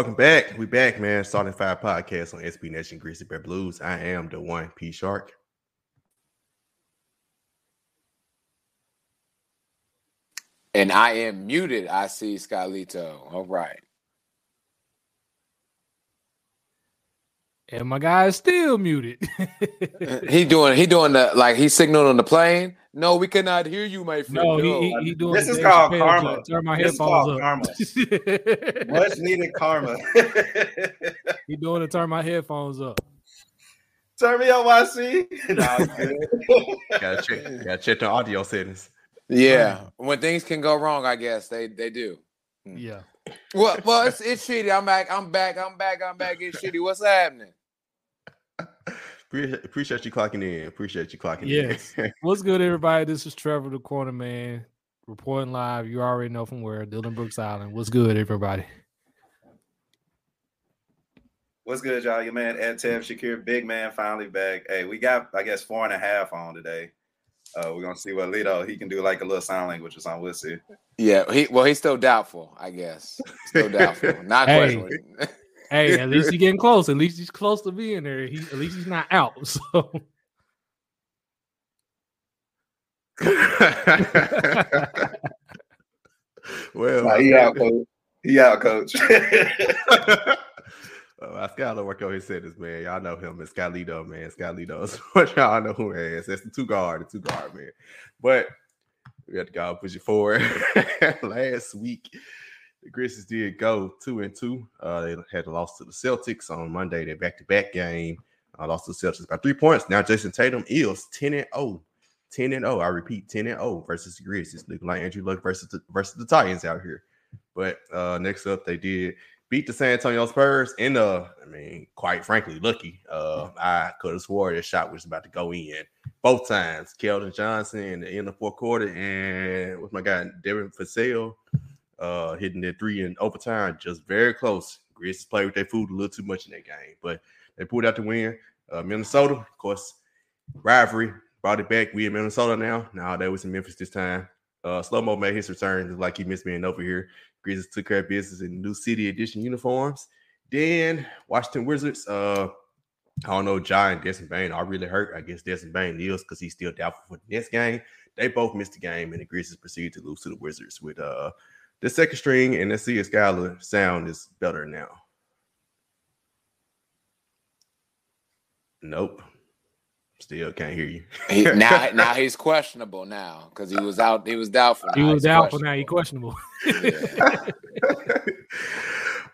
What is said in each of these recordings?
Welcome back. We back, man. Starting Five Podcast on SB Nation Grizzly Bear Blues. I am the one P Shark. And I am muted. I see Scalito. All right. And my guy is still muted. he doing he doing the like he's signaling on the plane. No, we cannot hear you, my friend. No, no. he, he, he doing This is Dave called Chappelle karma. to Turn my This is headphones called up. Much needed karma. he doing to turn my headphones up. Turn me on, YC. Nah, I'm good. Gotta check, gotta check the audio settings. Yeah, when things can go wrong, I guess they they do. Hmm. Yeah. Well, well, it's it's shitty. I'm back. I'm back. I'm back. I'm back. It's shitty. What's happening? Appreciate, appreciate you clocking in. Appreciate you clocking Yes. in. What's good, everybody? This is Trevor, the corner man, reporting live. You already know from where, Dillon Brooks Island. What's good, everybody? What's good, y'all? Your man Ed Tev Shakir, big man, finally back. Hey, we got, I guess, four and a half on today. Uh, we're gonna see what Lito he can do, like a little sign language or something. We'll see. Yeah, he well, he's still doubtful. I guess still doubtful. Not Hey. questioning. Hey, at least he's getting close. At least he's close to being there. He at least he's not out. So well, Nah, he out, coach. He out, coach. Uh, I Skyler work on his sentence, man. Y'all know him as Scalito, man. Scalito's what y'all know who he is. That's the two guard, the two guard, man. But we got to go push it forward. Last week, the Grizzlies did go two and two. Uh, they had a loss to the Celtics on Monday. Their back to back game. Uh, lost to the Celtics by three points. Now Jayson Tatum is 10 and 0. 10 and 0. I repeat, 10 and 0 versus the Grizzlies. Looking like Andrew Luck versus the versus the Titans out here. But uh next up, they did beat the San Antonio Spurs in the, I mean, quite frankly, lucky. Uh, I could have swore that shot was about to go in both times. Keldon Johnson in the fourth quarter, and with my guy Devin Vassell uh hitting that three in overtime, just very close. Grizzlies played with their food a little too much in that game, but they pulled out the win. Uh, Minnesota, of course, rivalry brought it back. We in Minnesota now. Now they was in Memphis this time. Uh, Slow Mo made his return, just like he missed being over here. Grizzlies took care of business in new city edition uniforms. Then Washington Wizards, uh, I don't know, Ja and Desmond Bane are really hurt. I guess Desmond Bane is because he's still doubtful for the next game. They both missed the game, and the Grizzlies proceeded to lose to the Wizards with uh the second string, and let's see if Skylar sound is better now. Nope. Still can't hear you. He, now, now he's questionable now because he was out. He was doubtful. he was doubtful. now. he's questionable.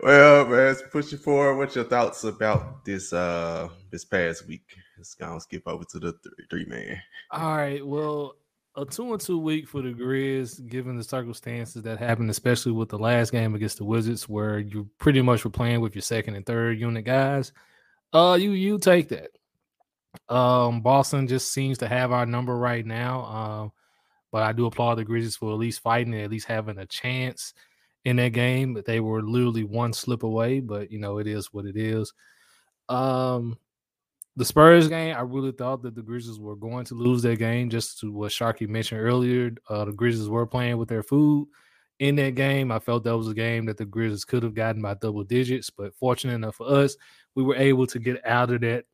well, man, let's push you forward. What's your thoughts about this uh this past week? Let's go skip over to the three, three man. All right. Well, a two and two week for the Grizz, given the circumstances that happened, especially with the last game against the Wizards, where you pretty much were playing with your second and third unit guys. Uh, you you take that. Um, Boston just seems to have our number right now. Um, but I do applaud the Grizzlies for at least fighting and at least having a chance in that game. But they were literally one slip away. But you know, it is what it is. Um, the Spurs game, I really thought that the Grizzlies were going to lose that game. Just to what Sharky mentioned earlier, uh, the Grizzlies were playing with their food in that game. I felt that was a game that the Grizzlies could have gotten by double digits, but fortunate enough for us, we were able to get out of that,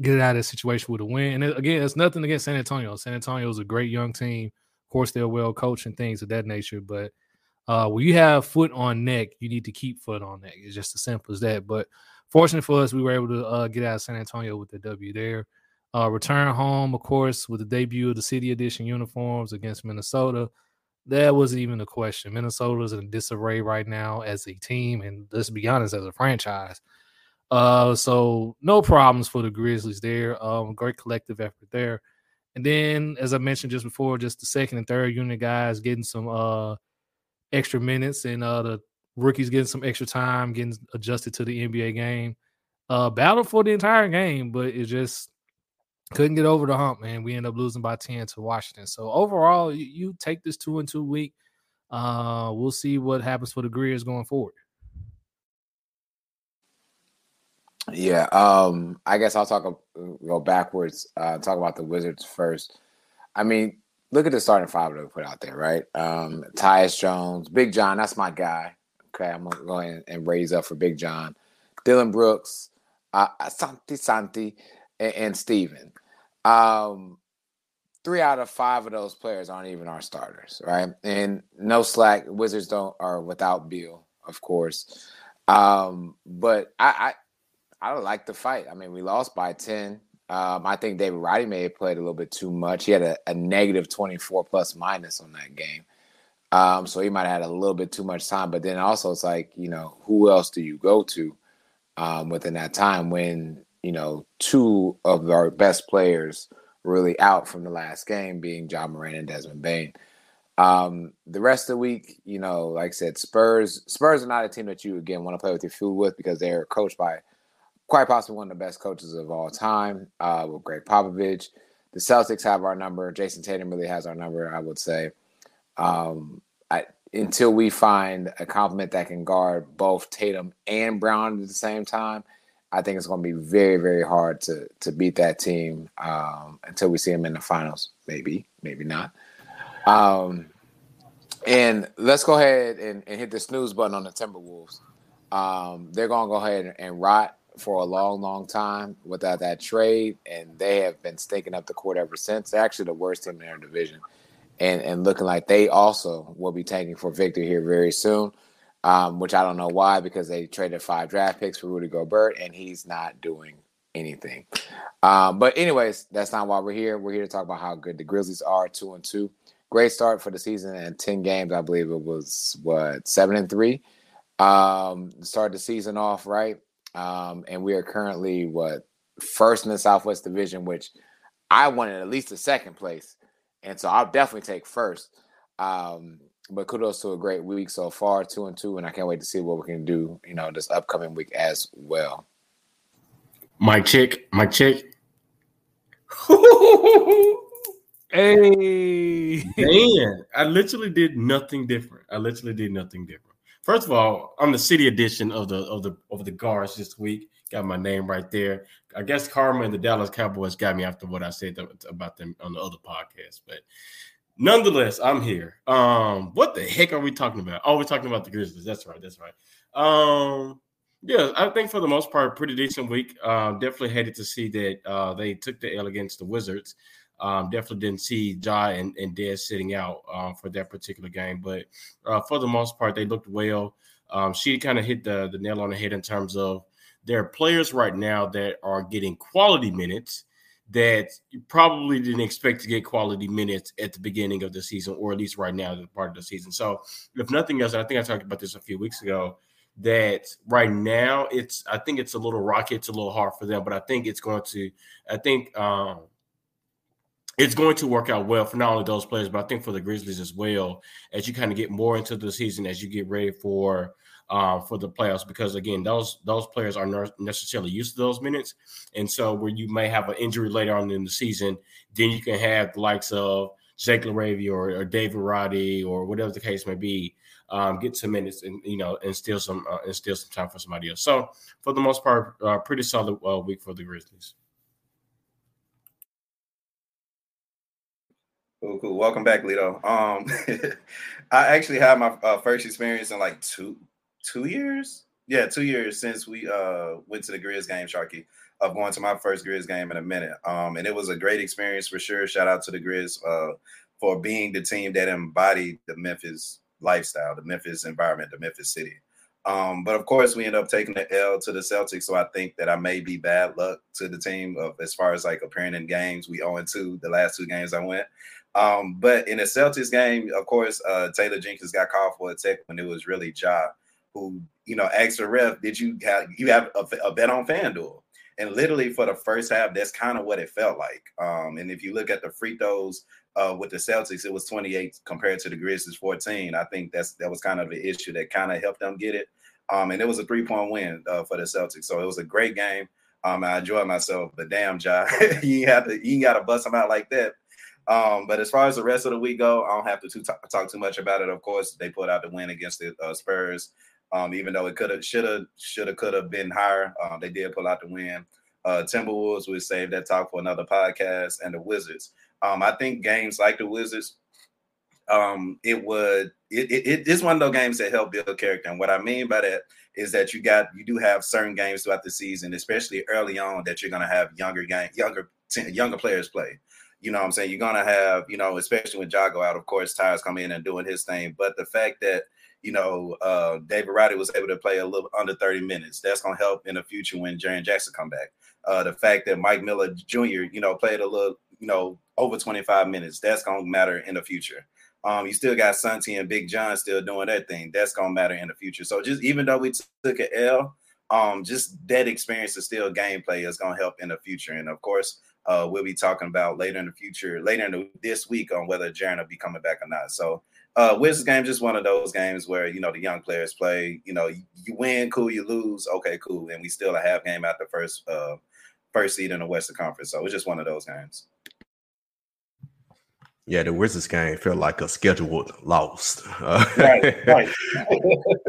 get out of that situation with a win. And again, it's nothing against San Antonio. San Antonio is a great young team. Of course, they're well coached and things of that nature, but uh, when you have foot on neck, you need to keep foot on neck. It's just as simple as that. But fortunate for us, we were able to uh, get out of San Antonio with the W there. Uh, return home, of course, with the debut of the City Edition uniforms against Minnesota. That wasn't even a question. Minnesota's in disarray right now as a team, and let's be honest, as a franchise. Uh, so no problems for the Grizzlies there. Um, great collective effort there. And then, as I mentioned just before, just the second and third unit guys getting some uh extra minutes, and uh the rookies getting some extra time, getting adjusted to the NBA game. Uh, battle for the entire game, but it just couldn't get over the hump, man. We end up losing by 10 to Washington. So overall, you, you take this two and two week. Uh, we'll see what happens for the Grizz going forward. Yeah, um, I guess I'll talk go backwards. Uh, talk about the Wizards first. I mean, look at the starting five that we put out there, right? Um, Tyus Jones, Big John, that's my guy. Okay, I'm gonna go ahead and raise up for Big John, Dillon Brooks, uh, Santi Santi, and, and Steven. Um, three out of five of those players aren't even our starters, right? And no slack. Wizards don't are without Beal, of course. Um, but I, I I don't like the fight. I mean, we lost by ten. Um, I think David Roddy may have played a little bit too much. He had a, a negative 24 plus minus on that game. Um, so he might have had a little bit too much time. But then also, it's like, you know, who else do you go to um, within that time when, you know, two of our best players really out from the last game being Ja Morant and Desmond Bane? Um, the rest of the week, you know, like I said, Spurs, Spurs are not a team that you again want to play with your food with because they're coached by quite possibly one of the best coaches of all time uh, with Gregg Popovich. The Celtics have our number. Jayson Tatum really has our number, I would say. Um, until we find a complement that can guard both Tatum and Brown at the same time, I think it's going to be very, very hard to to beat that team um, until we see them in the finals. Maybe, maybe not. Um, and let's go ahead and, and, hit the snooze button on the Timberwolves. Um, they're going to go ahead and, and rot for a long, long time without that trade, and they have been staking up the court ever since. They're actually the worst team in their division, and and looking like they also will be tanking for Victor here very soon. Um, which I don't know why, because they traded five draft picks for Rudy Gobert, and he's not doing anything. Um, but anyways, that's not why we're here. We're here to talk about how good the Grizzlies are, two and two. Great start for the season and ten games. I believe it was what seven and three. Um, start the season off right. Um, and we are currently what first in the Southwest Division, which I wanted at least a second place, and so I'll definitely take first. Um, but kudos to a great week so far, two and two, and I can't wait to see what we can do, you know, this upcoming week as well. Mike Chick, Mike Chick. hey, man, I literally did nothing different. I literally did nothing different. First of all, I'm the city edition of the of the of the guards this week. Got my name right there. I guess Karma and the Dallas Cowboys got me after what I said about them on the other podcast, but nonetheless, I'm here. Um, what the heck are we talking about? Oh, we're talking about the Grizzlies. That's right. That's right. Um, yeah, I think for the most part, pretty decent week. Uh, definitely hated to see that uh, they took the L against the Wizards. Um, definitely didn't see Ja and, and Dez sitting out uh, for that particular game, but uh, for the most part, they looked well. Um, she kind of hit the, the nail on the head in terms of there are players right now that are getting quality minutes that you probably didn't expect to get quality minutes at the beginning of the season, or at least right now, the part of the season. So, if nothing else, I think I talked about this a few weeks ago. That right now, it's I think it's a little rocky, it's a little hard for them, but I think it's going to. I think um, it's going to work out well for not only those players, but I think for the Grizzlies as well, as you kind of get more into the season, as you get ready for uh, for the playoffs, because again, those those players are not necessarily used to those minutes, and so where you may have an injury later on in the season, then you can have the likes of Jake LaRavia or, or David Roddy or whatever the case may be, um, get some minutes and you know and steal some uh, and steal some time for somebody else. So for the most part, uh, pretty solid uh, week for the Grizzlies. Cool, cool. Welcome back, Lito. Um, I actually had my uh, first experience in like two two years. Yeah, two years since we uh went to the Grizz game, Sharky, of going to my first Grizz game in a minute. Um, and it was a great experience for sure. Shout out to the Grizz uh for being the team that embodied the Memphis lifestyle, the Memphis environment, the Memphis city. Um, but of course, we end up taking the L to the Celtics. So I think that I may be bad luck to the team of as far as like appearing in games. We 0 2 the last two games I went. Um, but in the Celtics game, of course, uh, Taylor Jenkins got called for a tech when it was really Ja who, you know, asked the ref, "Did you have you have a, a bet on FanDuel?" And literally for the first half, that's kind of what it felt like. Um, and if you look at the free throws uh, with the Celtics, it was 28 compared to the Grizzlies 14. I think that's that was kind of the issue that kind of helped them get it. Um, and it was a three point win uh, for the Celtics, so it was a great game. Um, I enjoyed myself, but damn, Ja, you have to you got to bust them out like that um, but as far as the rest of the week go, I don't have to too, talk too much about it. Of course, they put out the win against the uh, Spurs. Um, even though it could have, should have, should have, could have been higher, um, they did pull out the win. Uh, Timberwolves, we saved that talk for another podcast, and the Wizards. Um, I think games like the Wizards, um, it would it, it, it's one of those games that help build character. And what I mean by that is that you got you do have certain games throughout the season, especially early on, that you're gonna have younger game younger younger players play. You know what I'm saying? You're gonna have, you know, especially when Jago out, of course, Tyus come in and doing his thing. But the fact that you know, uh, David Roddy was able to play a little under 30 minutes. That's going to help in the future when Jaren Jackson come back. Uh, the fact that Mike Miller Jr., you know, played a little, you know, over 25 minutes, that's going to matter in the future. Um, you still got Santi and Big John still doing that thing. That's going to matter in the future. So just even though we took an L, um, just that experience is still gameplay is going to help in the future. And of course, uh, we'll be talking about later in the future, later in the, this week on whether Jaren will be coming back or not. So uh Wizards game just one of those games where you know the young players play. You know, you, win, cool. You lose, okay, cool. And we still a half game out the first uh first seed in the Western Conference. So it's just one of those games. Yeah, the Wizards game felt like a scheduled loss. Uh, right, right.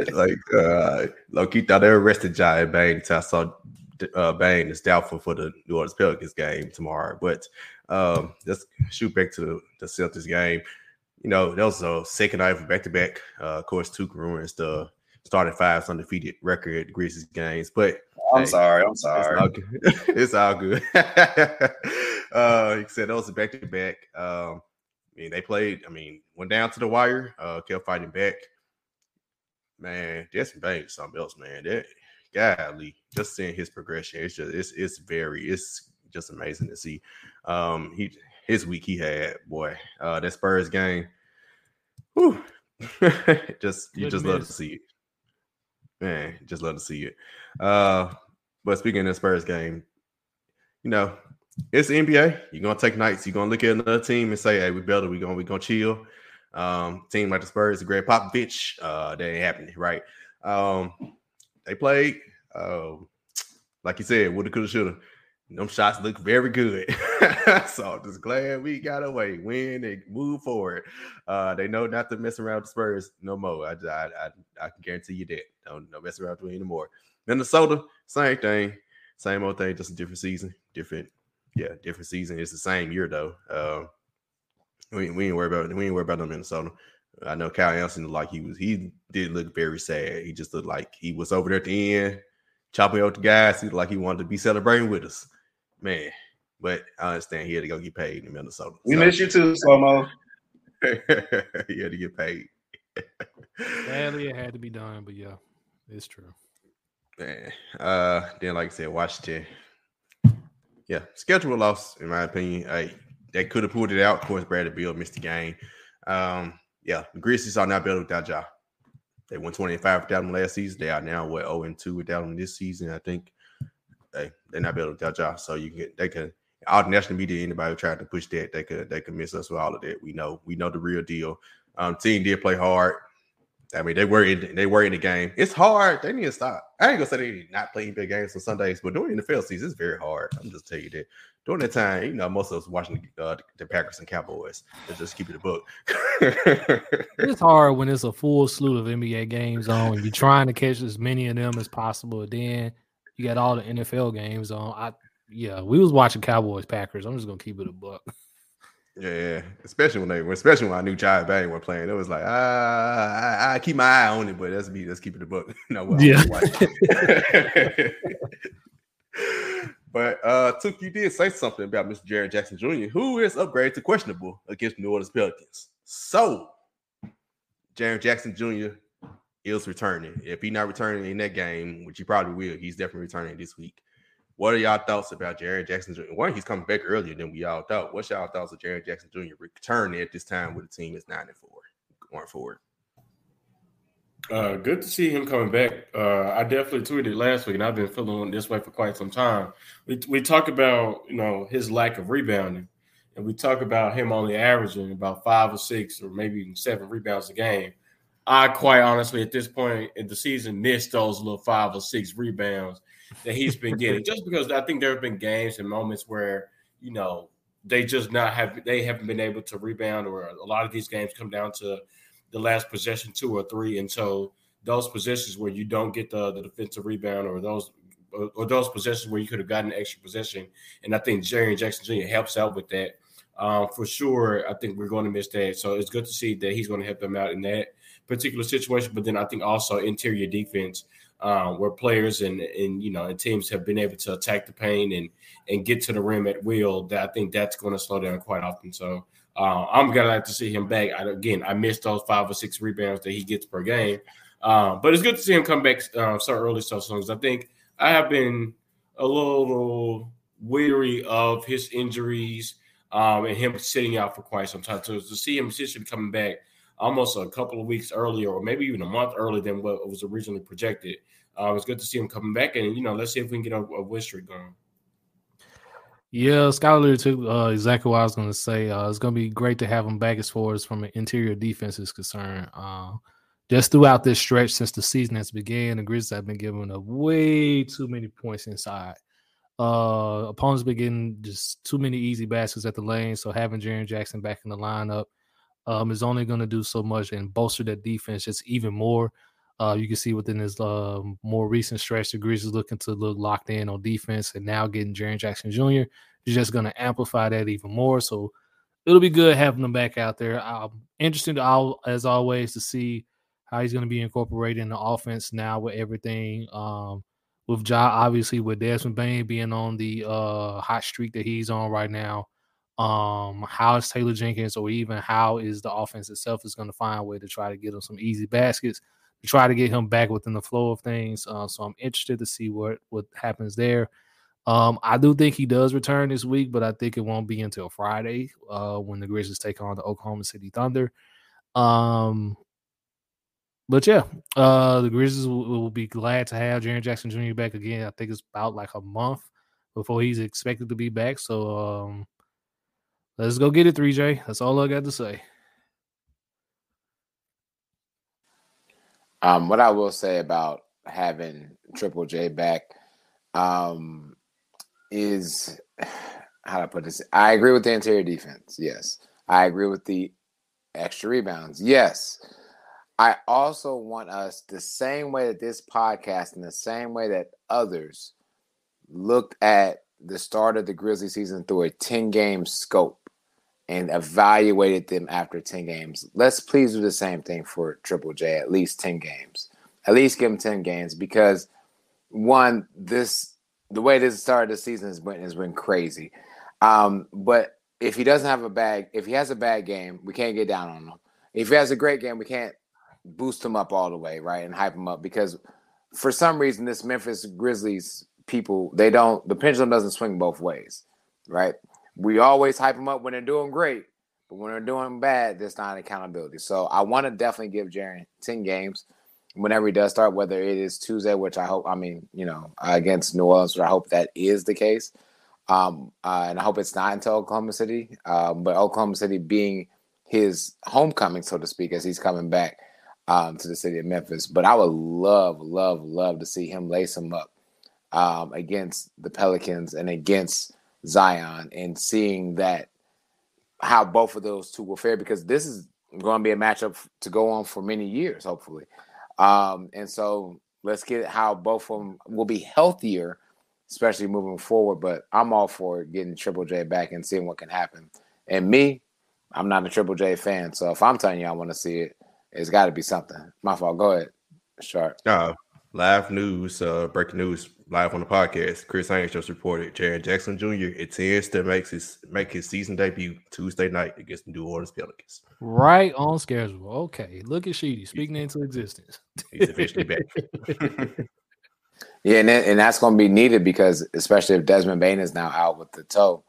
like uh Loki thought they arrested Ja and Bane. So I saw uh, Bane is doubtful for the New Orleans Pelicans game tomorrow. But um, let's shoot back to the, the Celtics game you know, that was a second night for back to back. Of course, two ruins the starting five undefeated record Grizzlies games. But I'm hey, sorry, I'm sorry. It's all good. it's all good. uh, he said those are back to back. Um, I mean, they played. I mean, went down to the wire. Uh, kept fighting back. Man, Desmond Bane something else, man. That golly, just seeing his progression, it's just it's it's very it's just amazing to see. Um, he his week he had, boy, uh, that Spurs game. Just you Good just miss. love to see it, man. Just love to see it. Uh, but speaking of the Spurs game, you know, it's the NBA. You're gonna take nights. You're gonna look at another team and say, "Hey, we better. We gonna we gonna chill." Um, team like the Spurs, the Gregg Popovich, uh, that ain't happening, right? Um, they played, uh, like you said, woulda, coulda, shoulda. Them shots look very good. so just glad we got away, win and move forward. Uh, they know not to mess around with the Spurs no more. I, I, I, I can guarantee you that. Don't, mess around with me anymore. Minnesota, same thing. Same old thing, just a different season. Different, yeah, different season. It's the same year though. Uh, we, we ain't worry about we ain't worry about no Minnesota. I know Kyle Anderson like he was he did look very sad. He just looked like he was over there at the end, chopping out the guys. He like he wanted to be celebrating with us man. But I understand he had to go get paid in Minnesota. We so. miss you too, Slomo. he had to get paid. Sadly, it had to be done, but yeah, it's true. Man, uh, then like I said, Washington. Yeah, schedule loss in my opinion. Hey, they could have pulled it out. Of course, Bradley Beal missed the game. Um, yeah, the Grizzlies are not better without Ja. They won 25 without him last season. They are now what 0 and 2 without him this season, I think they they're not able to tell y'all. So you can get they can all the national media, anybody tried to push that, they could they could miss us with all of that. We know we know the real deal. Um, team did play hard. I mean, they were in they were in the game. It's hard. They need to stop. I ain't gonna say they not playing big games on Sundays, but during the NFL season, it's very hard. I'm just tell you that. During that time, you know, most of us watching uh, the Packers and Cowboys. Let's just keep it a book. it's hard when it's a full slew of NBA games on. You're trying to catch as many of them as possible. Then you got all the NFL games on. I yeah, we was watching Cowboys Packers. I'm just gonna keep it a buck. Yeah, yeah. especially when they, especially when I knew Ja and Bane were playing, it was like, ah, I, I, keep my eye on it, but that's me. Let's keep it a book. no, well, yeah. but uh, Took, you did say something about Mr. Jaren Jackson Jr., who is upgraded to questionable against New Orleans Pelicans. So, Jaren Jackson Jr is returning. If he's not returning in that game, which he probably will, he's definitely returning this week. What are y'all thoughts about Jaren Jackson Jr.? One, he's coming back earlier than we all thought. What's y'all thoughts of Jaren Jackson Jr. returning at this time with the team is nine and four going forward? Uh, good to see him coming back. Uh, I definitely tweeted last week, and I've been feeling this way for quite some time. We we talk about you know his lack of rebounding, and we talk about him only averaging about five or six or maybe even seven rebounds a game. I quite honestly, at this point in the season, missed those little five or six rebounds that he's been getting. just because I think there have been games and moments where you know they just not have they haven't been able to rebound, or a lot of these games come down to the last possession, two or three, and so those possessions where you don't get the, the defensive rebound, or those or, those possessions where you could have gotten an extra possession, and I think Jaren Jackson Jr. helps out with that. um, for sure, I think we're going to miss that. So it's good to see that he's going to help them out in that particular situation. But then I think also interior defense, uh, where players and and you know and teams have been able to attack the paint and and get to the rim at will. That I think that's going to slow down quite often. So uh, I'm gonna like to see him back. I, again, I missed those five or six rebounds that he gets per game, uh, but it's good to see him come back uh, so early, so soon. I think I have been a little weary of his injuries um, and him sitting out for quite some time. So to see him essentially coming back almost a couple of weeks earlier, or maybe even a month earlier than what was originally projected, uh, it's good to see him coming back. And you know, let's see if we can get a, a win streak going. Yeah, Skylar took uh, exactly what I was going to say. Uh, it's going to be great to have him back as far as from an interior defense is concerned. Uh, just throughout this stretch since the season has begun, the Grizzlies have been giving up way too many points inside. Uh, opponents been getting just too many easy baskets at the lane. So having Jaren Jackson back in the lineup um, is only going to do so much and bolster that defense just even more. Uh, you can see within his uh, more recent stretch, the Grizzlies looking to look locked in on defense, and now getting Jaren Jackson Jr. is just going to amplify that even more. So it'll be good having him back out there. Interesting, to, as always, to see how he's going to be incorporated in the offense now with everything. Um, with Ja, obviously with Desmond Bane being on the uh, hot streak that he's on right now. Um, how is Taylor Jenkins or even how is the offense itself is going to find a way to try to get him some easy baskets to try to get him back within the flow of things. Uh, so I'm interested to see what what happens there. Um, I do think he does return this week, but I think it won't be until Friday uh, when the Grizzlies take on the Oklahoma City Thunder. Um, but yeah, uh, the Grizzlies will, will, be glad to have Jaren Jackson Jr. back again. I think it's about like a month before he's expected to be back. So um, let's go get it, 3J. That's all I got to say. Um, what I will say about having Triple J back um, is how I put this? I agree with the interior defense. Yes. I agree with the extra rebounds. Yes. I also want us the same way that this podcast and the same way that others looked at the start of the Grizzly season through a 10 game scope and evaluated them after 10 games. Let's please do the same thing for Triple J, at least 10 games. At least give him 10 games because one, this the way this started the season has been has been crazy. Um, but if he doesn't have a bad if he has a bad game, we can't get down on him. If he has a great game, we can't boost him up all the way, right? And hype him up because for some reason this Memphis Grizzlies people, they don't the pendulum doesn't swing both ways, right? We always hype them up when they're doing great, but when they're doing bad, there's not accountability. So I want to definitely give Jaren 10 games whenever he does start, whether it is Tuesday, which I hope, I mean, you know, against New Orleans, I hope that is the case. Um, uh, and I hope it's not until Oklahoma City. Um, but Oklahoma City being his homecoming, so to speak, as he's coming back um, to the city of Memphis. But I would love, love, love to see him lace him up um, against the Pelicans and against Zion and seeing that how both of those two will fare because this is going to be a matchup to go on for many years, hopefully. Um, and so let's get how both of them will be healthier, especially moving forward. But I'm all for getting Triple J back and seeing what can happen. And me, I'm not a Triple J fan, so if I'm telling you I want to see it, it's got to be something. My fault. Go ahead, Sharp. Uh, live news, uh, breaking news live on the podcast, Chris Haynes just reported Jaren Jackson Jr. intends to make his make his season debut Tuesday night against the New Orleans Pelicans. Right on schedule. Okay, look at Sheedy speaking into existence. He's officially back. yeah, and and that's going to be needed because especially if Desmond Bane is now out with the toe.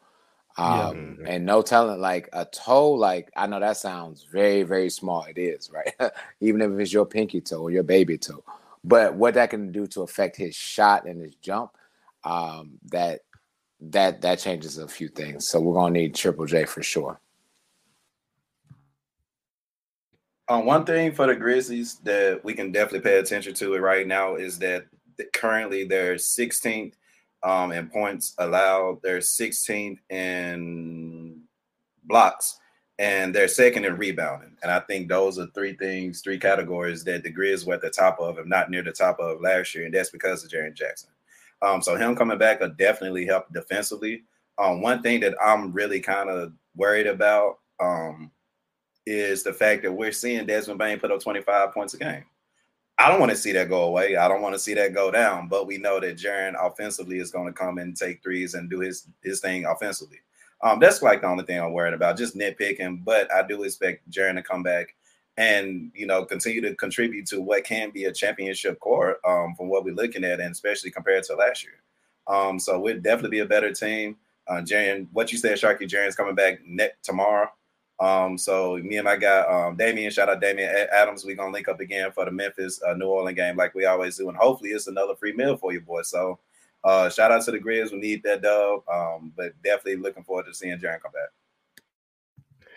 Um, yeah. Mm-hmm. and no telling like a toe, like I know that sounds very, very small. It is, right? Even if it's your pinky toe or your baby toe but what that can do to affect his shot and his jump, um, that that that changes a few things. So we're gonna need Triple J for sure. Um, one thing for the Grizzlies that we can definitely pay attention to it right now is that currently they're 16th um, in points allowed. They're 16th in blocks and they're second in rebounding. And I think those are three things, three categories that the Grizz were at the top of, if not near the top of last year, and that's because of Jaren Jackson. Um, so him coming back will definitely help defensively. Um, one thing that I'm really kind of worried about um, is the fact that we're seeing Desmond Bane put up 25 points a game. I don't want to see that go away. I don't want to see that go down. But we know that Jaren offensively is going to come and take threes and do his his thing offensively. Um, that's like the only thing I'm worried about, just nitpicking. But I do expect Jaren to come back and you know continue to contribute to what can be a championship core um, from what we're looking at, and especially compared to last year. Um, so we'd definitely be a better team. Uh, Jaren, what you said, Sharky, Jaren's coming back next tomorrow. Um, so me and my guy um, Damien, shout out Damien Adams. We're gonna link up again for the Memphis uh, New Orleans game like we always do, and hopefully it's another free meal for you boys. So uh, shout out to the Grizz. We need that dub, um, but definitely looking forward to seeing Jaren come back.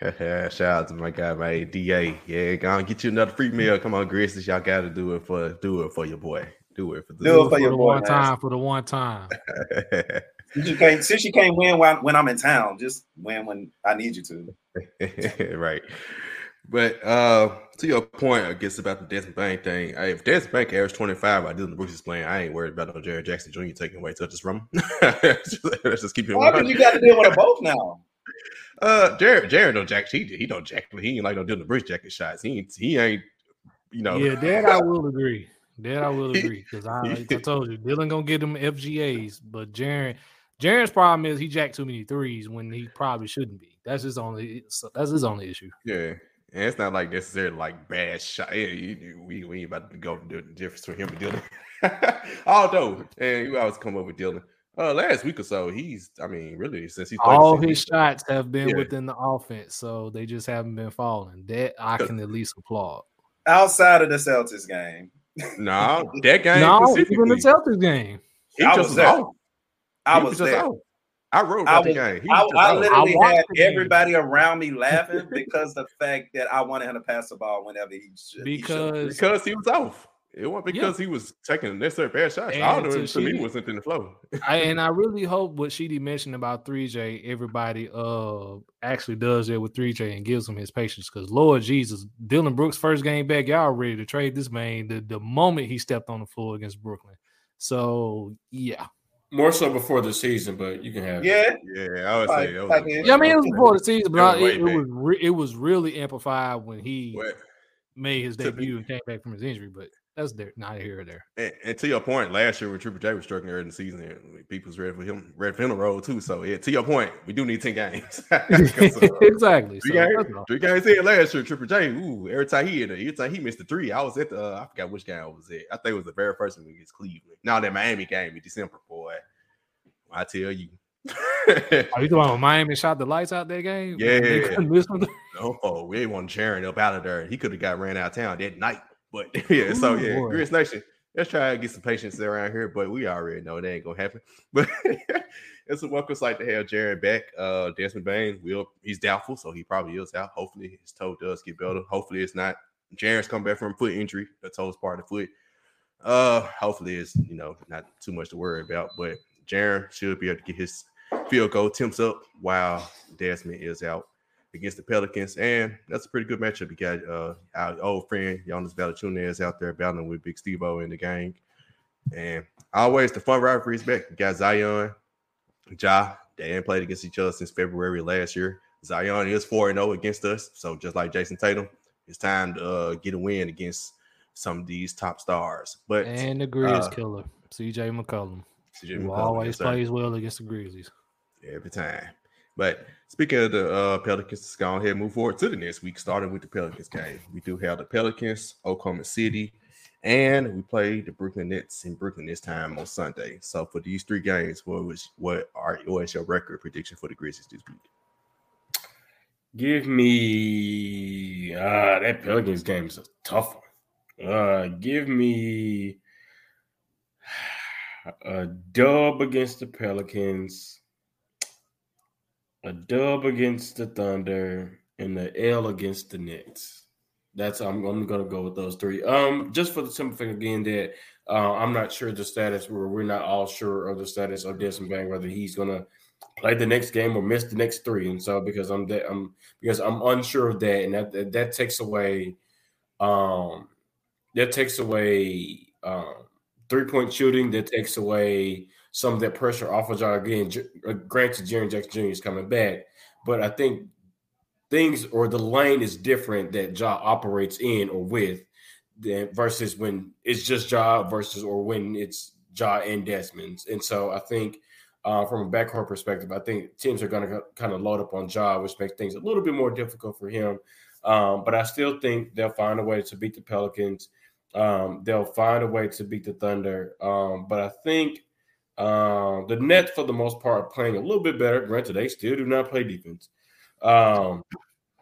Shout out to my guy, my DA. Yeah, gonna get you another free meal. Come on, Grizzlies, y'all got to do it for do it for your boy. Do it for the, do it for, for your the boy, one man. time for the one time. Since you can't, since you can't win when, when I'm in town, just win when I need you to. right. But uh to your point, I guess about the Desmond Bane thing. I, if Desmond Bane averaged 25 I Dillon Brooks is playing, I ain't worried about no Jaren Jackson Jr. taking away touches from him. Let's just keep it Why? Because you got to deal with them both now. Uh, Jaren, Jaren don't jack. He he don't jack. He ain't like no Dillon Brooks jacket shots. He ain't, he ain't. You know. Yeah, that I will agree. That I will agree because I, like I told you, Dillon gonna get them FGAs, but Jaren, Jaren's problem is he jacked too many threes when he probably shouldn't be. That's his only. That's his only issue. Yeah. And it's not like necessarily like bad shot. Yeah, you, you, we, we ain't about to go do the difference between him and Dillon. Although, and you always come up with Dillon. Uh, last week or so, he's. I mean, really, since he's all the season, his shots have been Yeah. within the offense, so they just haven't been falling. That I can at least applaud. Outside of the Celtics game, No, that game No, specifically, even the Celtics game. he I just was was there. I He was just there. Off. I wrote I about the game. He I, just I off. literally I had the game. everybody around me laughing because the fact that I wanted him to pass the ball whenever he should. he. Because because he was off. It wasn't because he was taking necessary bad shots. And All of to it to me wasn't in the flow. I and I really hope what Sheedy mentioned about 3J, everybody uh actually does that with 3J and gives him his patience. Because Lord Jesus, Dillon Brooks' first game back, y'all ready to trade this man the, the moment he stepped on the floor against Brooklyn. So yeah. More so before the season, but you can have. it. yeah, Yeah, I would say that like a- it- Yeah, I mean it was before the season, but It was it, it was re- it was really amplified when he But- made his to be- debut and came back from his injury. But that's there, not here or there. And, and to your point, last year when Triple J was struggling early in the season, people's ready for him, ready for him to roll too. So yeah, to your point, we do need ten games. uh, exactly. three So, games, three games in last year. Triple J, ooh, every time he hit, every time he missed the three, I was at the. Uh, I forgot which game I was at. I think it was the very first one against Cleveland. Now that Miami game in December, boy, I tell you. Are you talking about Miami shot the lights out that game? Yeah. They couldn't miss them? Oh, we ain't want Sharon up out of there. He could have got ran out of town that night. But yeah, so yeah, boy. Grizz Nation. Let's try to get some patience around here, but we already know that ain't gonna happen. But it's a welcome sight to have Jaren back. Uh Desmond Bane will he's doubtful, so he probably is out. Hopefully his toe does get better. Hopefully it's not Jaren's come back from foot injury, the toe's part of the foot. Uh hopefully it's you know not too much to worry about, but Jaren should be able to get his field goal temps up while Desmond is out against the Pelicans, and that's a pretty good matchup. You got uh, our old friend Jonas Valanciunas out there battling with Big Steve-O in the gang, and always the fun rivalry is back. You got Zion, Ja. They ain't played against each other since February last year. Zion is 4 0 against us, so just like Jayson Tatum, it's time to uh, get a win against some of these top stars. But And the Grizz Uh, killer, CJ McCollum, CJ who McCollum, always plays well against the Grizzlies. every time. But speaking of the uh, Pelicans, let's go ahead and move forward to the next week, starting with the Pelicans game. We do have the Pelicans, Oklahoma City, and we play the Brooklyn Nets in Brooklyn this time on Sunday. So for these three games, what was what are what is your record prediction for the Grizzlies this week? Give me uh that Pelicans game is a tough one. Uh give me a dub against the Pelicans, a dub against the Thunder, and the L against the Nets. That's I'm I'm gonna go with those three. Um, just for the simple thing again that uh, I'm not sure the status where we're not all sure of the status of Desmond Bane whether he's gonna play the next game or miss the next three. And so because I'm that I'm because I'm unsure of that, and that that, that takes away um that takes away um three point shooting, that takes away some of that pressure off of y'all again. Uh, Granted, Jaren Jackson Jr. is coming back, but I think things or the lane is different that Ja operates in or with than versus when it's just Ja versus or when it's Ja and Desmond's. And so I think uh, from a backcourt perspective, I think teams are going to kind of load up on Ja, which makes things a little bit more difficult for him. Um, but I still think they'll find a way to beat the Pelicans. Um, they'll find a way to beat the Thunder. Um, but I think uh, the Nets, for the most part, are playing a little bit better. Granted, they still do not play defense. Um,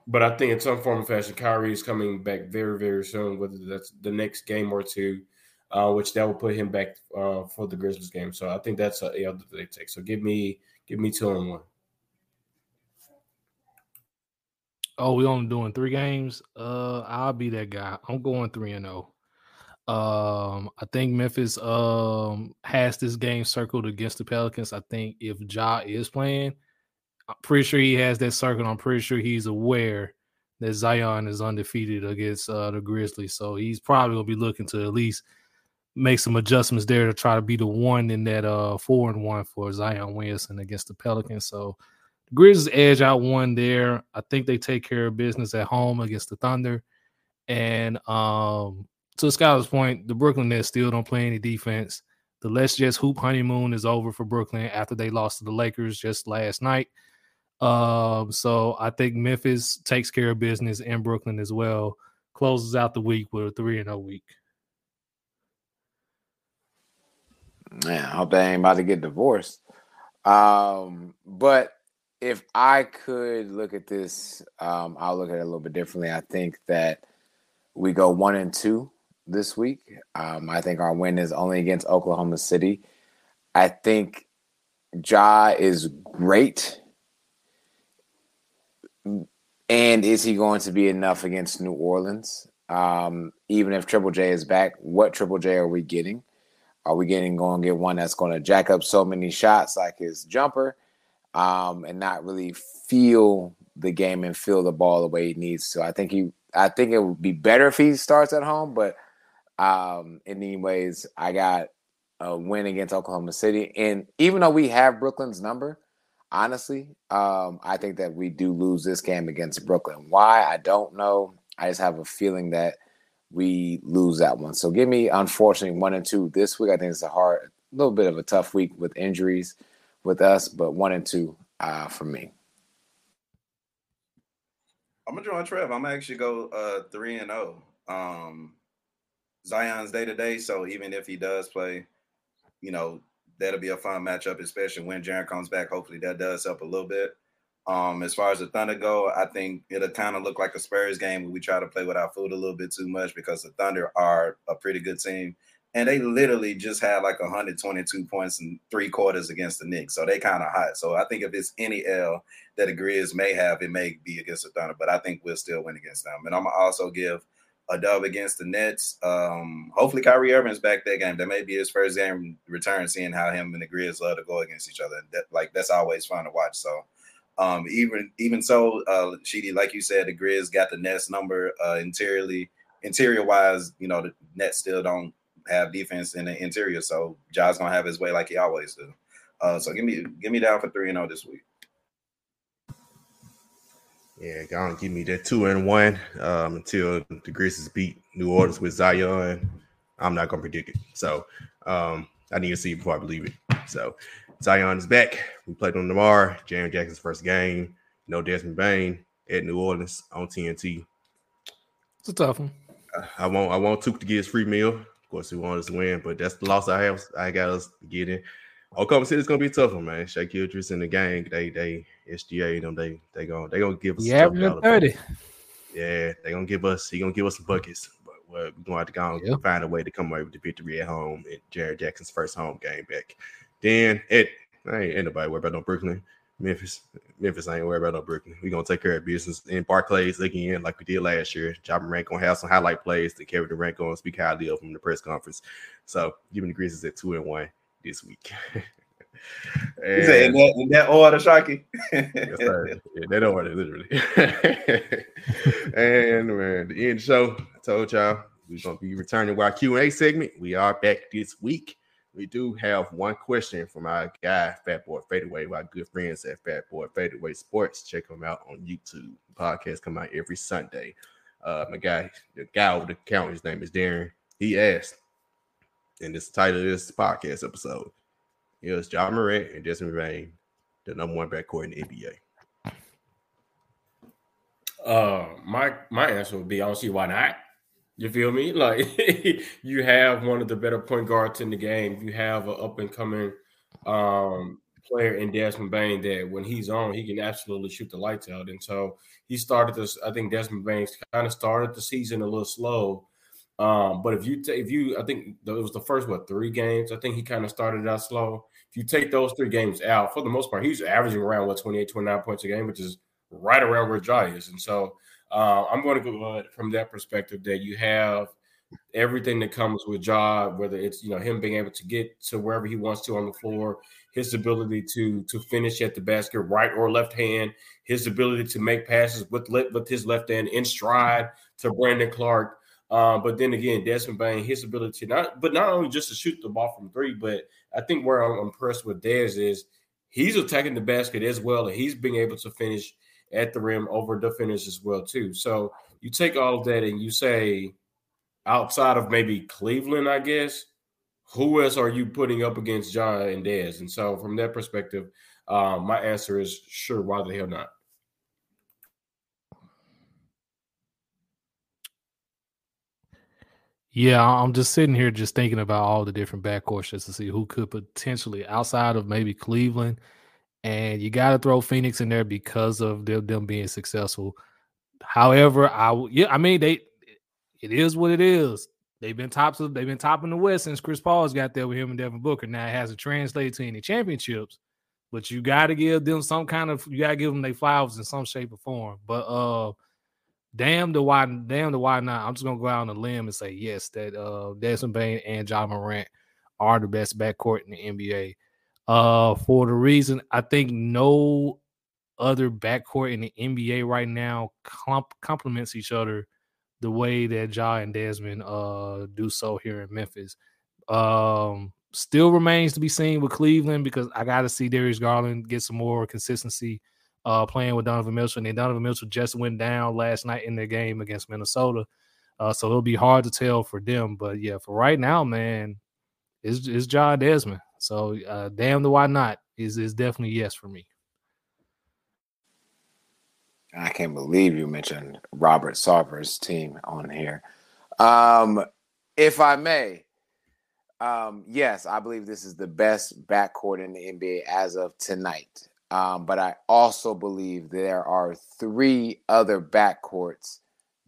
but I think in some form of fashion, Kyrie is coming back very, very soon, whether that's the next game or two, uh, which that will put him back uh, for the Grizzlies game. So I think that's a L that they take. So give me give me two and one. Oh, we only doing three games. Uh, I'll be that guy. I'm going three and zero. Um, I think Memphis um has this game circled against the Pelicans. I think if Ja is playing, I'm pretty sure he has that circle. I'm pretty sure he's aware that Zion is undefeated against uh, the Grizzlies. So he's probably gonna be looking to at least make some adjustments there to try to be the one in that uh four and one for Zion Williamson against the Pelicans. So the Grizzlies edge out one there. I think they take care of business at home against the Thunder. And um to Skyler's point, the Brooklyn Nets still don't play any defense. The Let's Just Hoop honeymoon is over for Brooklyn after they lost to the Lakers just last night. Um, so I think Memphis takes care of business in Brooklyn as well. Closes out the week with a three and a week. Man, I hope they ain't about to get divorced. Um, but if I could look at this, um, I'll look at it a little bit differently. I think that we go one and two this week. Um, I think our win is only against Oklahoma City. I think Ja is great. And is he going to be enough against New Orleans? Um, even if Triple J is back, what Triple J are we getting? Are we getting going to get one that's going to jack up so many shots like his jumper um, and not really feel the game and feel the ball the way he needs to? I think he, I think it would be better if he starts at home, but um, anyways, I got a win against Oklahoma City, and even though we have Brooklyn's number, honestly, um, I think that we do lose this game against Brooklyn. Why? I don't know. I just have a feeling that we lose that one. So give me, unfortunately, one and two this week. I think it's a hard, a little bit of a tough week with injuries with us, but one and two uh, for me. I'm gonna join Trev. I'm gonna actually go uh, three and zero. Oh. Um, Zion's day to day, so even if he does play, you know, that'll be a fun matchup, especially when Jaren comes back. Hopefully that does help a little bit. Um, as far as the Thunder go, I think it'll kind of look like a Spurs game where we try to play without food a little bit too much because the Thunder are a pretty good team. And they literally just had like 122 points in three quarters against the Knicks. So they kind of hot. So I think if it's any L that the Grizz may have, it may be against the Thunder. But I think we'll still win against them. And I'm going to also give a dub against the Nets. Um, hopefully Kyrie Irving's back that game. That may be his first game return, seeing how him and the Grizz love to go against each other. That, like that's always fun to watch. So um, even even so, uh, Sheedy, like you said, the Grizz got the Nets number uh, interiorly, interior wise. You know, the Nets still don't have defense in the interior, so Ja's gonna have his way like he always do. Uh, so give me give me down for three and zero oh this week. Yeah, go on, give me that two and one um, until the Grizzlies beat New Orleans with Zion. I'm not gonna predict it, so um, I need to see before I believe it. So Zion is back. We played on tomorrow. Jaren Jackson's first game. No Desmond Bane at New Orleans on TNT. It's a tough one. I want I want Took to get his free meal. Of course, he wants us to win, but that's the loss I have. I got us getting. Oklahoma City's gonna be a tough one, man. Shai Gilgeous and the gang, they they SGA them, they they gonna they gonna give us yeah, thirty. Yeah, they gonna give us he gonna give us some buckets, but we're gonna have to go find a way to come away with the victory at home in Jaren Jackson's first home game back. Then it I ain't, ain't nobody worried about no Brooklyn. Memphis, Memphis ain't worried about no Brooklyn. We gonna take care of business in Barclays again, like we did last year. Job Rank gonna have some highlight plays to carry the rank on, speak highly of from the press conference. So giving the Grizzlies at two and one this week. and, in, that, in that order, Sharky. yes, sir. Yeah, that order, literally. and man, the end the show. I told y'all we're gonna be returning with our Q and A segment. We are back this week we do have one question from our guy, Fat Boy Fadeaway, our good friends at Fat Boy Fadeaway Sports. Check them out on YouTube. Podcast come out every Sunday. Uh, my guy, the guy over the counter, his name is Darren. He asked, and this title of this podcast episode is Ja Morant and Desmond Bane, the number one backcourt in the NBA. Uh, my my answer would be I don't see why not. You feel me? Like you have one of the better point guards in the game. You have an up and coming um, player in Desmond Bane that when he's on, he can absolutely shoot the lights out. And so he started this. I think Desmond Bane kind of started the season a little slow. Um, but if you take, if you, I think it was the first what three games. I think he kind of started out slow. If you take those three games out, for the most part, he's averaging around what 28, 29 points a game, which is right around where Ja is. And so uh, I'm going to go from that perspective that you have everything that comes with Ja, whether it's you know him being able to get to wherever he wants to on the floor, his ability to to finish at the basket, right or left hand, his ability to make passes with with his left hand in stride to Brandon Clarke. Uh, but then again, Desmond Bane, his ability not, but not only just to shoot the ball from three, but I think where I'm impressed with Dez is he's attacking the basket as well, and he's being able to finish at the rim over defenders as well too. So you take all of that and you say, outside of maybe Cleveland, I guess, who else are you putting up against Ja and Dez? And so from that perspective, um, my answer is sure. Why the hell not? Yeah, I'm just sitting here just thinking about all the different backcourts just to see who could potentially, outside of maybe Cleveland, and you got to throw Phoenix in there because of them, them being successful. However, I yeah, I mean they, it is what it is. They've been tops of they've been top in the West since Chris Paul's got there with him and Devin Booker. Now it hasn't translated to any championships, but you got to give them some kind of you got to give them their flowers in some shape or form. But uh, damn the why, damn the why not? I'm just gonna go out on a limb and say yes that uh Desmond Bane and Ja Morant are the best backcourt in the NBA. Uh, for the reason I think no other backcourt in the NBA right now clump complements each other the way that Ja and Desmond uh do so here in Memphis. Um, still remains to be seen with Cleveland because I got to see Darius Garland get some more consistency uh playing with Donovan Mitchell. And Donovan Mitchell just went down last night in their game against Minnesota. Uh, so it'll be hard to tell for them. But yeah, for right now, man, it's it's Ja Desmond. So uh, damn the why not is is definitely yes for me. I can't believe you mentioned Robert Sarver's team on here. Um, if I may, um, yes, I believe this is the best backcourt in the NBA as of tonight. Um, but I also believe there are three other backcourts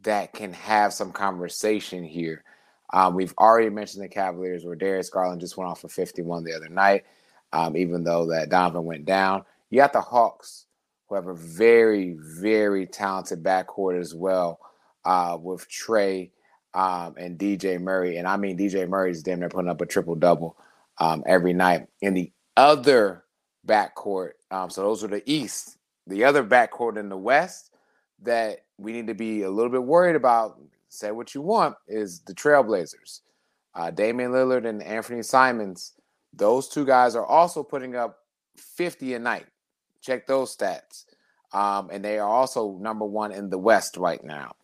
that can have some conversation here um, we've already mentioned the Cavaliers where Darius Garland just went off for 51 the other night, um, even though that Donovan went down. You got the Hawks, who have a very, very talented backcourt as well uh, with Trae um, and DJ Murray. And I mean, DJ Murray's damn near putting up a triple double um, every night. In the other backcourt, um, so those are the East. The other backcourt in the West that we need to be a little bit worried about say what you want, is the Trailblazers. Uh, Damian Lillard and Anthony Simons, those two guys are also putting up 50 a night. Check those stats. Um, and they are also number one in the West right now.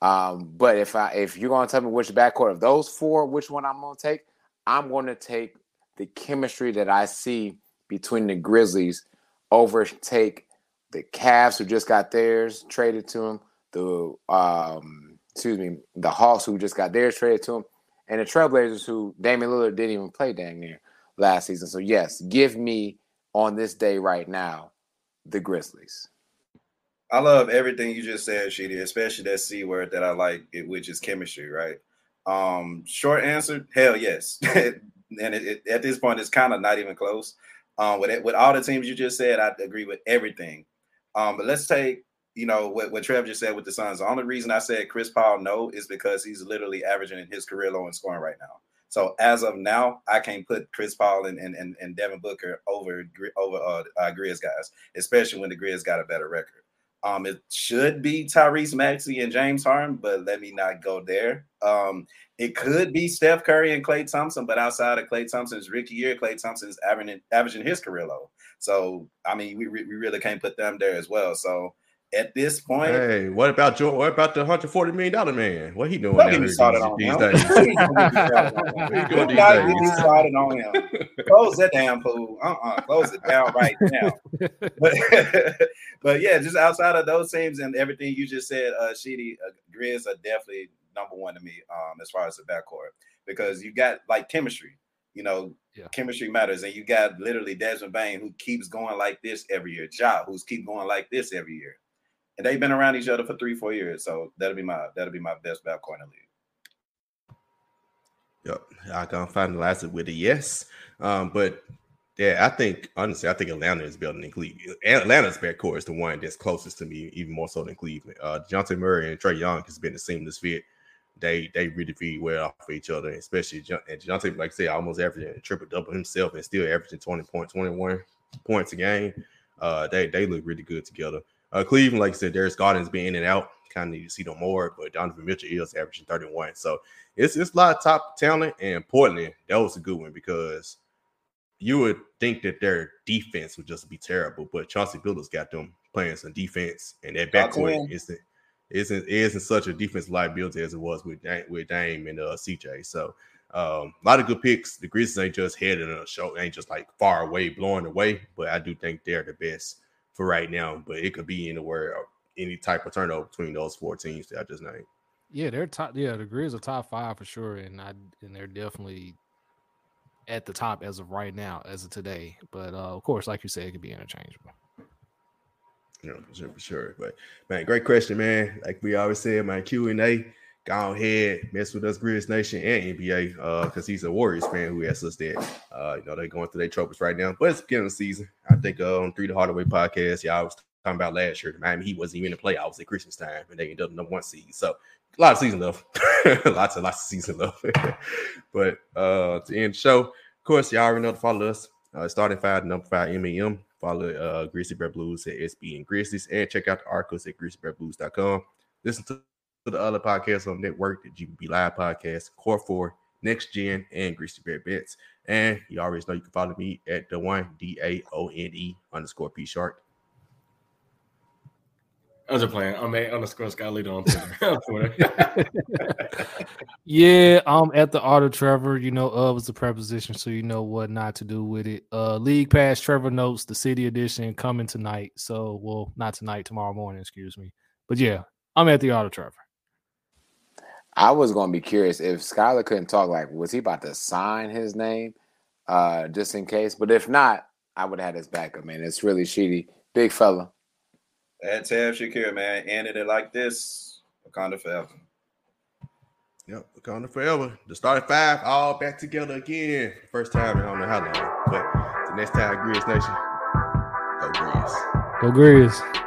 Um, but if I if you're gonna tell me which backcourt of those four, which one I'm gonna take, I'm gonna take the chemistry that I see between the Grizzlies overtake the Cavs who just got theirs traded to them, the um, excuse me, the Hawks who just got theirs traded to him, and the Trailblazers who Damian Lillard didn't even play dang near last season. So yes, give me on this day right now the Grizzlies. I love everything you just said, Sheedy, especially that C word that I like, which is chemistry, right? Um, short answer, hell yes. and it, it, at this point, it's kind of not even close. Um, with it, with all the teams you just said, I agree with everything. Um, but let's take you know what, what Trev just said with the Suns. The only reason I said Chris Paul no is because he's literally averaging in his career low in scoring right now. So as of now, I can't put Chris Paul and and, and, and Devin Booker over over uh, uh, Grizz guys, especially when the Grizz got a better record. Um, it should be Tyrese Maxey and James Harden, but let me not go there. Um, it could be Steph Curry and Klay Thompson, but outside of Klay Thompson's rookie year, Klay Thompson is averaging, averaging his career low. So I mean, we, we really can't put them there as well. So at this point. Hey, what about Joe? What about the hundred forty million dollar man? What he doing now these, started on these him. days? Don't get me started on him. Close that damn pool. Uh-uh. Close it down right now. But, but yeah, just outside of those teams and everything you just said, uh Sheedy, uh, Grizz are definitely number one to me um as far as the backcourt because you got like chemistry. You know, Yeah. chemistry matters, and you got literally Desmond Bane who keeps going like this every year. Ja, who's keep going like this every year and they've been around each other for three, four years. So that'll be my that'll be my best backcourt in the league. Yep, I can finalize it with a yes. Um, but yeah, I think honestly, I think Atlanta is better than Cleveland. Atlanta's backcourt is the one that's closest to me, even more so than Cleveland. Uh, Dejounte Murray and Trae Young has been a seamless fit. They they really feed well off of each other, especially and Dejounte, like I say, almost averaging triple double himself and still averaging 20 point, 21 points a game. Uh, they they look really good together. Uh, Cleveland, like I said, Darius Garland being in and out. Kind of need to see them more, but Donovan Mitchell is averaging 31. So it's it's a lot of top talent. And Portland, that was a good one because you would think that their defense would just be terrible, but Chauncey Billups got them playing some defense, and that backcourt isn't isn't isn't such a defensive liability as it was with Dame, with Dame and uh, CJ. So um, a lot of good picks. The Grizzlies ain't just headed on a show, ain't just like far away, blowing away, but I do think they're the best for right now. But it could be anywhere, any type of turnover between those four teams that I just named. Yeah, they're top. Yeah, the Grizz are top five for sure, and I and they're definitely at the top as of right now, as of today. But uh, of course, like you said, it could be interchangeable. You know, for sure. But man, great question, man. Like we always said, my Q and A, go ahead, mess with us, Grizz Nation and NBA, uh, because he's a Warriors fan who has us there. Uh, you know, they're going through their troubles right now, but it's the beginning of the season. I think uh, on Three the Hardaway podcast, y'all was talking about last year. Miami Heat wasn't even in the playoffs at Christmas time, and they ended up number one seed. So a lot of season left, lots and lots of season left. but uh, to end the show, of course, y'all already know to follow us. Uh, starting five, number five, MEM. Follow uh, Grizzly Bear Blues at SBNGrizzlies, and check out the articles at grizzlybearblues.com. Listen to the other podcasts on the network, the GBB Live podcast, Core 4, Next Gen, and Greasy Bear Bets. And you always know you can follow me at the one D A O N E underscore P Shark. I'm just playing. I'm a underscore Scott Leader on Twitter. on Twitter. Yeah, um, at the Art of Trevor, you know, of is the preposition, so you know what not to do with it. Uh, League Pass Trevor Notes, the City Edition, coming tonight. So, well, not tonight, tomorrow morning, excuse me. But yeah, I'm at the Art of Trevor. I was going to be curious if Skylar couldn't talk. Like, was he about to sign his name, uh, just in case? But if not, I would have had his backup. Man, it's really shitty. Big fella. At Tab Shakir, man, ended it like this. Wakanda forever. Yep, Wakanda forever. The starting five all back together again. First time in I don't know how long. But the next time, Grizz Nation, go Grizz. Go Grizz.